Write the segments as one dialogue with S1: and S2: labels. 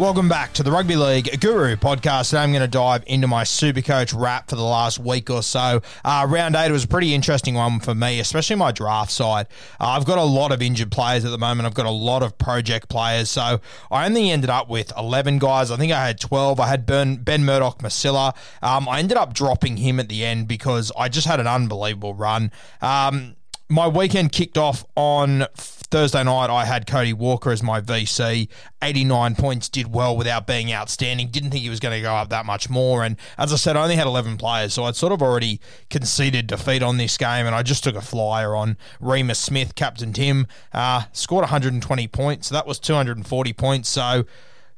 S1: Welcome back to the Rugby League Guru podcast. Today I'm going to dive into my Supercoach wrap for the last week or so. Uh, round eight was a pretty interesting one for me, especially my draft side. Uh, I've got a lot of injured players at the moment. I've got a lot of project players, so I only ended up with 11 guys. I think I had 12. I had ben, ben Murdoch-Masila. Um, I ended up dropping him at the end because I just had an unbelievable run. Um, my weekend kicked off on Thursday night. I had Cody Walker as my VC. 89 points, did well without being outstanding. Didn't think he was going to go up that much more. And as I said, I only had 11 players, so I'd sort of already conceded defeat on this game. And I just took a flyer on Reimis Smith, Captain Tim. Uh, scored 120 points, so that was 240 points. So,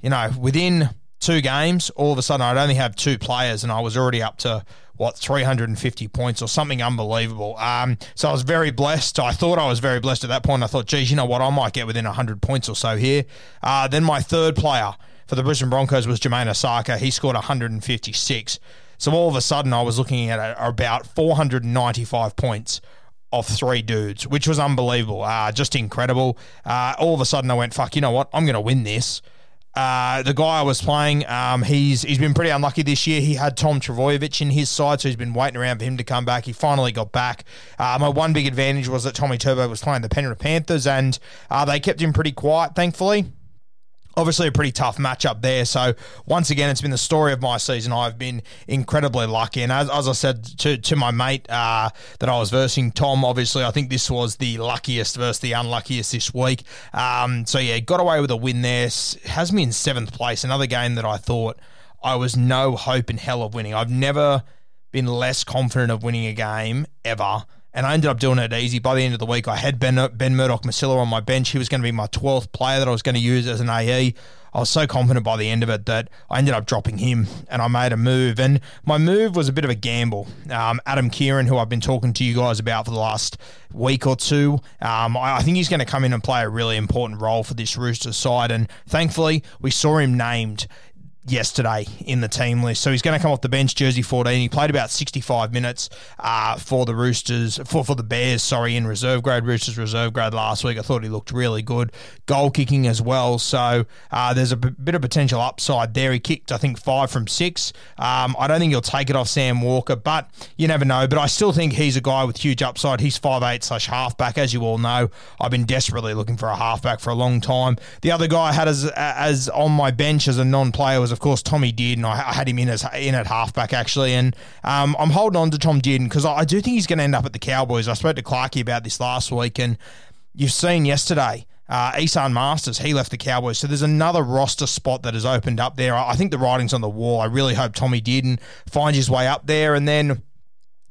S1: you know, within two games, all of a sudden I'd only have two players, and I was already up to what 350 points or something unbelievable. Um, so I was very blessed. I thought I was very blessed at that point. I thought, geez, you know what, I might get within 100 points or so here. Uh, then my third player for the Brisbane Broncos was Jermaine Osaka. He scored 156. So all of a sudden I was looking at about 495 points of three dudes, which was unbelievable, uh, just incredible. Uh, all of a sudden I went, fuck, you know what, I'm going to win this. Uh, the guy I was playing, um, he's he's been pretty unlucky this year. He had Tom Trbojevic in his side, so he's been waiting around for him to come back. He finally got back. Uh, my one big advantage was that Tommy Turbo was playing the Penrith Panthers, and uh, they kept him pretty quiet, thankfully. Obviously, a pretty tough matchup there. So, once again, it's been the story of my season. I've been incredibly lucky. And as, as I said to, to my mate uh, that I was versing, Tom, obviously, I think this was the luckiest versus the unluckiest this week. Um, so, yeah, got away with a win there. Has me in seventh place. Another game that I thought I was no hope in hell of winning. I've never been less confident of winning a game ever and I ended up doing it easy. By the end of the week, I had Ben, ben Murdoch-Masila on my bench. He was going to be my 12th player that I was going to use as an AE. I was so confident by the end of it that I ended up dropping him and I made a move. And my move was a bit of a gamble. Um, Adam Keighran, who I've been talking to you guys about for the last week or two, um, I, I think he's going to come in and play a really important role for this Rooster side. And thankfully, we saw him named yesterday in the team list. So he's going to come off the bench, jersey 14. He played about 65 minutes uh, for the Roosters, for, for the Bears, sorry, in reserve grade, Roosters reserve grade last week. I thought he looked really good. Goal kicking as well. So uh, there's a b- bit of potential upside there. He kicked, I think, five from six. Um, I don't think he'll take it off Sam Walker, but you never know. But I still think he's a guy with huge upside. He's 5'8 slash halfback, as you all know. I've been desperately looking for a halfback for a long time. The other guy I had as, as on my bench as a non player was, of course, Tommy Dearden. I, I had him in as in at halfback actually, and um, I'm holding on to Tom Dearden because I, I do think he's going to end up at the Cowboys. I spoke to Clarkey about this last week, and you've seen yesterday. Uh, Esan Marsters, he left the Cowboys. So there's another roster spot that has opened up there. I think the writing's on the wall. I really hope Tommy Dearden finds his way up there. And then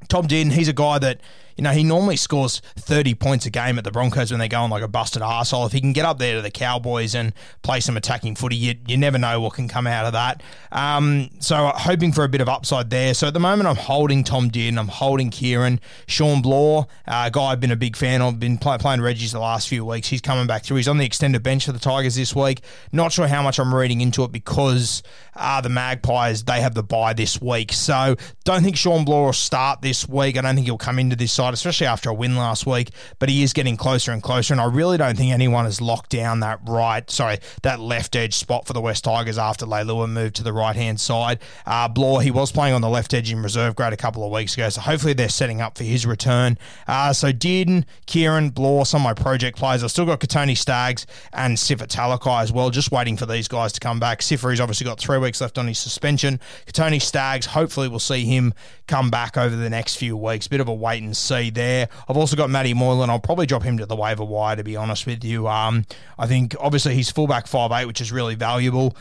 S1: Tom Dearden, he's a guy that you know, he normally scores 30 points a game at the Broncos when they go on like a busted arsehole. If he can get up there to the Cowboys and play some attacking footy, you, you never know what can come out of that. Um, so hoping for a bit of upside there. So at the moment, I'm holding Tom Dearden, I'm holding Keighran. Shawn Blore, uh, guy I've been a big fan of, been play, playing Reggie's the last few weeks. He's coming back through. He's on the extended bench for the Tigers this week. Not sure how much I'm reading into it because uh, the Magpies, they have the bye this week. So don't think Shawn Blore will start this week. I don't think he'll come into this side, especially after a win last week, but he is getting closer and closer. And I really don't think anyone has locked down that right, sorry, that left edge spot for the West Tigers after Leilua moved to the right hand side. Uh, he was playing on the left edge in reserve grade a couple of weeks ago, so hopefully they're setting up for his return. Uh, so Dearden, Keighran, Blore, some of my project players. I've still got Kotoni Staggs and Sifa Talakai as well, just waiting for these guys to come back. Sifa, he's obviously got three weeks left on his suspension. Kotoni Staggs, hopefully we'll see him come back over the next few weeks. Bit of a wait and there. I've also got Matty Moylan. I'll probably drop him to the waiver wire, to be honest with you. Um, I think obviously he's fullback five eight, which is really valuable.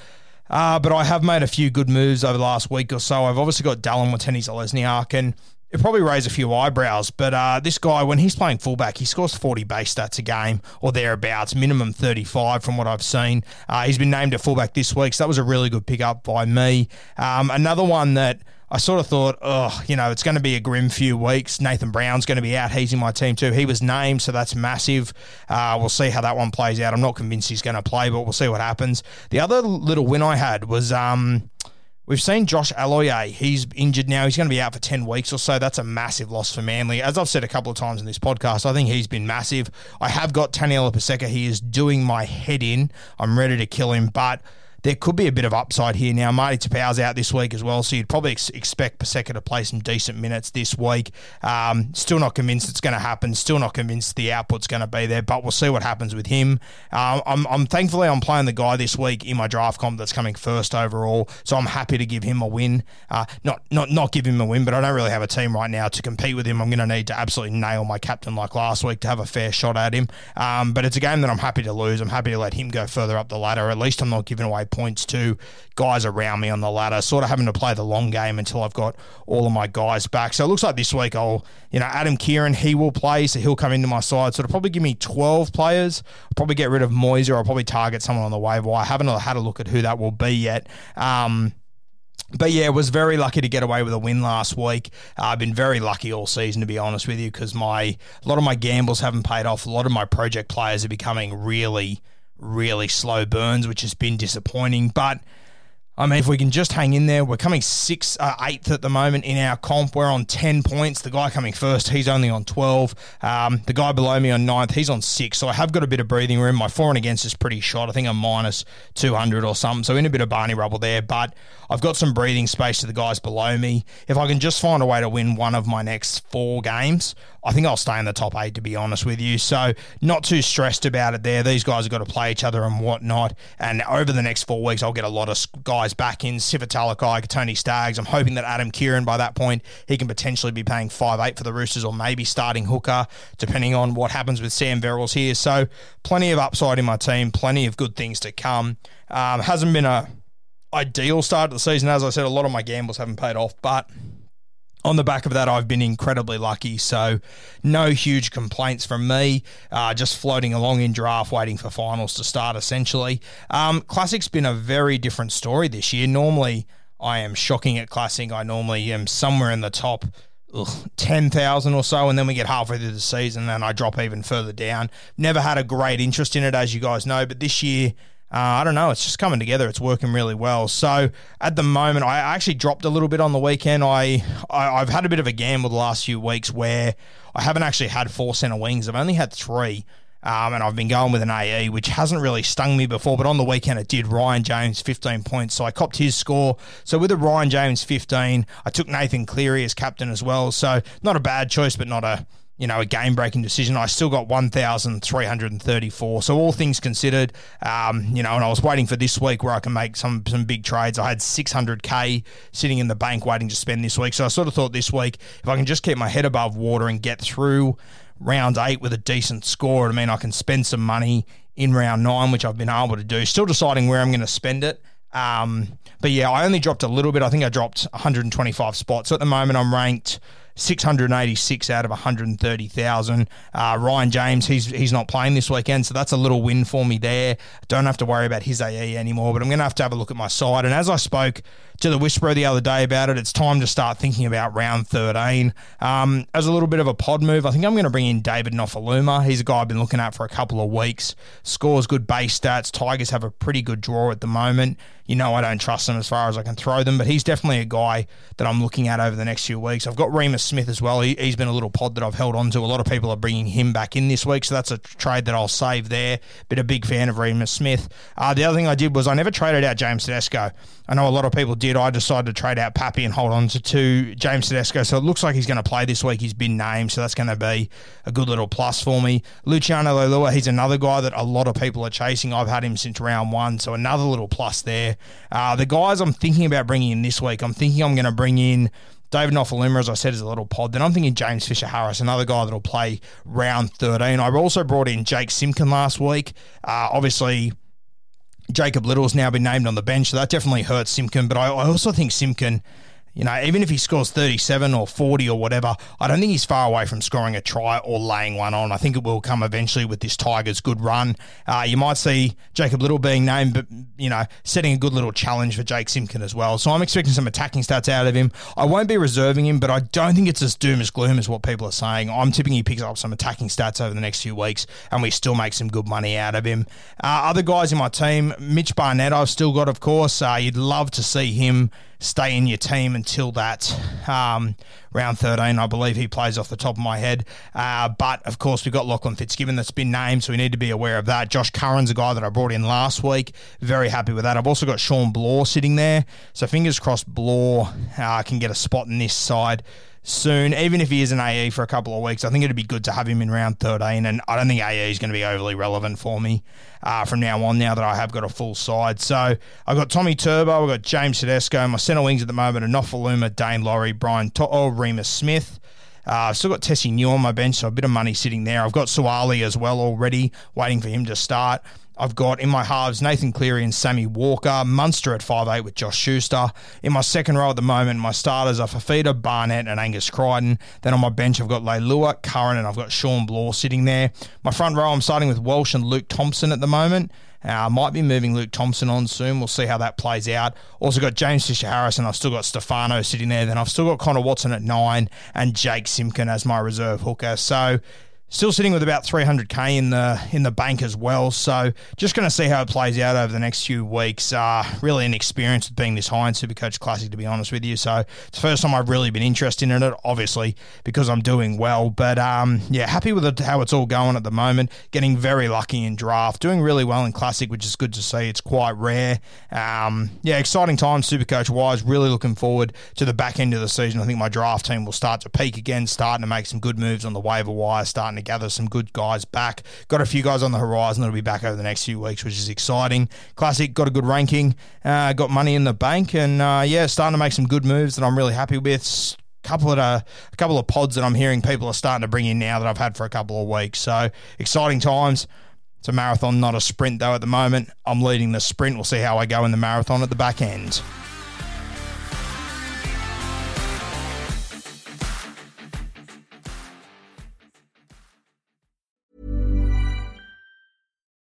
S1: Uh, but I have made a few good moves over the last week or so. I've obviously got Dallin Watene-Zelezniak, and it probably raise a few eyebrows, but uh, this guy, when he's playing fullback, he scores 40 base stats a game or thereabouts, minimum 35 from what I've seen. Uh, he's been named a fullback this week, so that was a really good pickup by me. Um, another one that I sort of thought, oh, you know, it's going to be a grim few weeks. Nathan Brown's going to be out. He's in my team too. He was named, so that's massive. Uh, we'll see how that one plays out. I'm not convinced he's going to play, but we'll see what happens. The other little win I had was. Um, We've seen Josh Aloiai. He's injured now. He's going to be out for 10 weeks or so. That's a massive loss for Manly. As I've said a couple of times in this podcast, I think he's been massive. I have got Taniela Paseka. He is doing my head in. I'm ready to kill him, but there could be a bit of upside here now. Marty Tapau's out this week as well, so you'd probably ex- expect Paseka to play some decent minutes this week. Um, still not convinced it's going to happen. Still not convinced the output's going to be there, but we'll see what happens with him. Um, I'm, I'm thankfully I'm playing the guy this week in my draft comp that's coming first overall, so I'm happy to give him a win. Uh, not not not give him a win, but I don't really have a team right now to compete with him. I'm going to need to absolutely nail my captain like last week to have a fair shot at him. Um, but it's a game that I'm happy to lose. I'm happy to let him go further up the ladder. At least I'm not giving away points to guys around me on the ladder, sort of having to play the long game until I've got all of my guys back. So it looks like this week I'll, you know, Adam Keighran, he will play, so he'll come into my side. So it'll probably give me 12 players. I'll probably get rid of Moiser. I'll probably target someone on the waiver. I haven't had a look at who that will be yet. Um, but yeah, was very lucky to get away with a win last week. Uh, I've been very lucky all season, to be honest with you, because my a lot of my gambles haven't paid off. A lot of my project players are becoming really really slow burns, which has been disappointing. But I mean, if we can just hang in there, we're coming sixth, uh, eighth at the moment in our comp. We're on 10 points. The guy coming first, he's only on 12. Um, the guy below me on ninth, he's on six. So I have got a bit of breathing room. My for and against is pretty shot. I think I'm minus 200 or something. So in a bit of Barney rubble there. But I've got some breathing space to the guys below me. If I can just find a way to win one of my next four games, I think I'll stay in the top eight, to be honest with you. So, not too stressed about it there. These guys have got to play each other and whatnot. And over the next four weeks, I'll get a lot of guys back in. Sifa Talakai, Tony Staggs. I'm hoping that Adam Keighran by that point, he can potentially be paying five eight for the Roosters or maybe starting hooker, depending on what happens with Sam Verrills here. So, plenty of upside in my team, plenty of good things to come. Um, hasn't been a ideal start to the season. As I said, a lot of my gambles haven't paid off, but on the back of that, I've been incredibly lucky. So, no huge complaints from me. Uh, just floating along in draft, waiting for finals to start, essentially. Um, Classic's been a very different story this year. Normally, I am shocking at Classic. I normally am somewhere in the top ugh, 10,000 or so, and then we get halfway through the season and I drop even further down. Never had a great interest in it, as you guys know, but this year, uh, I don't know. It's just coming together. It's working really well. So at the moment, I actually dropped a little bit on the weekend. I, I have had a bit of a gamble the last few weeks where I haven't actually had four centre wings. I've only had three. Um, and I've been going with an AE, which hasn't really stung me before, but on the weekend it did. Ryan James, 15 points. So I copped his score. So with a Ryan James 15, I took Nathan Cleary as captain as well. So not a bad choice, but not a you know, a game breaking decision. I still got 1,334. So, all things considered, um, you know, and I was waiting for this week where I can make some, some big trades. I had 600K sitting in the bank waiting to spend this week. So, I sort of thought this week, if I can just keep my head above water and get through round eight with a decent score, I mean, I can spend some money in round nine, which I've been able to do. Still deciding where I'm going to spend it. Um, but yeah, I only dropped a little bit. I think I dropped 125 spots. So at the moment, I'm ranked 686 out of 130,000. Uh, Ryan James, he's he's not playing this weekend, so that's a little win for me there. Don't have to worry about his AE anymore, but I'm going to have to have a look at my side. And as I spoke to the Whisperer the other day about it, it's time to start thinking about round 13. Um, as a little bit of a pod move, I think I'm going to bring in David Nofoaluma. He's a guy I've been looking at for a couple of weeks. Scores good base stats. Tigers have a pretty good draw at the moment you know I don't trust them as far as I can throw them, but he's definitely a guy that I'm looking at over the next few weeks. I've got Reimis Smith as well. He, has been a little pod that I've held on to. A lot of people are bringing him back in this week, so that's a trade that I'll save there. Been a big fan of Reimis Smith. Uh, the other thing I did was I never traded out James Tedesco. I know a lot of people did. I decided to trade out Pappy and hold on to, to James Tedesco, so it looks like he's going to play this week. He's been named, so that's going to be a good little plus for me. Luciano Leilua, he's another guy that a lot of people are chasing. I've had him since round one, so another little plus there. Uh, the guys I'm thinking about bringing in this week, I'm thinking I'm going to bring in David Nofoaluma, as I said, is a little pod. Then I'm thinking James Fisher Harris, another guy that'll play round 13. I've also brought in Jake Simpkin last week. Uh, obviously, Jacob Little's now been named on the bench, so that definitely hurts Simpkin. But I, I also think Simpkin you know, even if he scores 37 or 40 or whatever, I don't think he's far away from scoring a try or laying one on. I think it will come eventually with this Tigers' good run. Uh, you might see Jacob Little being named, but, you know, setting a good little challenge for Jake Simpkin as well. So I'm expecting some attacking stats out of him. I won't be reserving him, but I don't think it's as doom as gloom as what people are saying. I'm tipping he picks up some attacking stats over the next few weeks, and we still make some good money out of him. Uh, other guys in my team, Mitch Barnett, I've still got, of course. Uh, you'd love to see him stay in your team until that um, round 13. I believe he plays off the top of my head. Uh, but of course, we've got Lachlan Fitzgibbon that's been named, so we need to be aware of that. Josh Curran's a guy that I brought in last week. Very happy with that. I've also got Shawn Blore sitting there. So fingers crossed Blore uh, can get a spot in this side soon, even if he is an AE for a couple of weeks. I think it'd be good to have him in round 13, and I don't think AE is going to be overly relevant for me uh, from now on, now that I have got a full side. So I've got Tommy Turbo, I've got James Tedesco, my centre wings at the moment are Nofoaluma, Daine Laurie, Brian To'o, Reimis Smith. Uh, I've still got Tesi Niu on my bench, so a bit of money sitting there. I've got Suaalii as well already, waiting for him to start. I've got in my halves Nathan Cleary and Sammy Walker, Munster at five eight with Josh Schuster. In my second row at the moment, my starters are Fifita, Barnett, and Angus Crichton. Then on my bench, I've got Leilua, Curran, and I've got Shawn Blore sitting there. My front row, I'm starting with Walsh and Luke Thompson at the moment. I uh, might be moving Luke Thompson on soon. We'll see how that plays out. Also got James Fisher Harris, and I've still got Stefano sitting there. Then I've still got Connor Watson at nine and Jake Simpkin as my reserve hooker. So Still sitting with about 300k in the in the bank as well. So just going to see how it plays out over the next few weeks. Uh, really an experience with being this high in Supercoach Classic, to be honest with you. So it's the first time I've really been interested in it, obviously because I'm doing well. But um, yeah, happy with it, how it's all going at the moment. Getting very lucky in draft, doing really well in Classic, which is good to see. It's quite rare. Um, yeah, exciting times Supercoach wise. Really looking forward to the back end of the season. I think my draft team will start to peak again, starting to make some good moves on the waiver wire, starting to gather some good guys back. Got a few guys on the horizon that'll be back over the next few weeks, which is exciting. Classic got a good ranking, uh, got money in the bank, and uh, yeah, starting to make some good moves that I'm really happy with couple of uh, a couple of pods that I'm hearing people are starting to bring in now that I've had for a couple of weeks. So exciting times. It's a marathon, not a sprint though. At the moment, I'm leading the sprint. We'll see how I go in the marathon at the back end.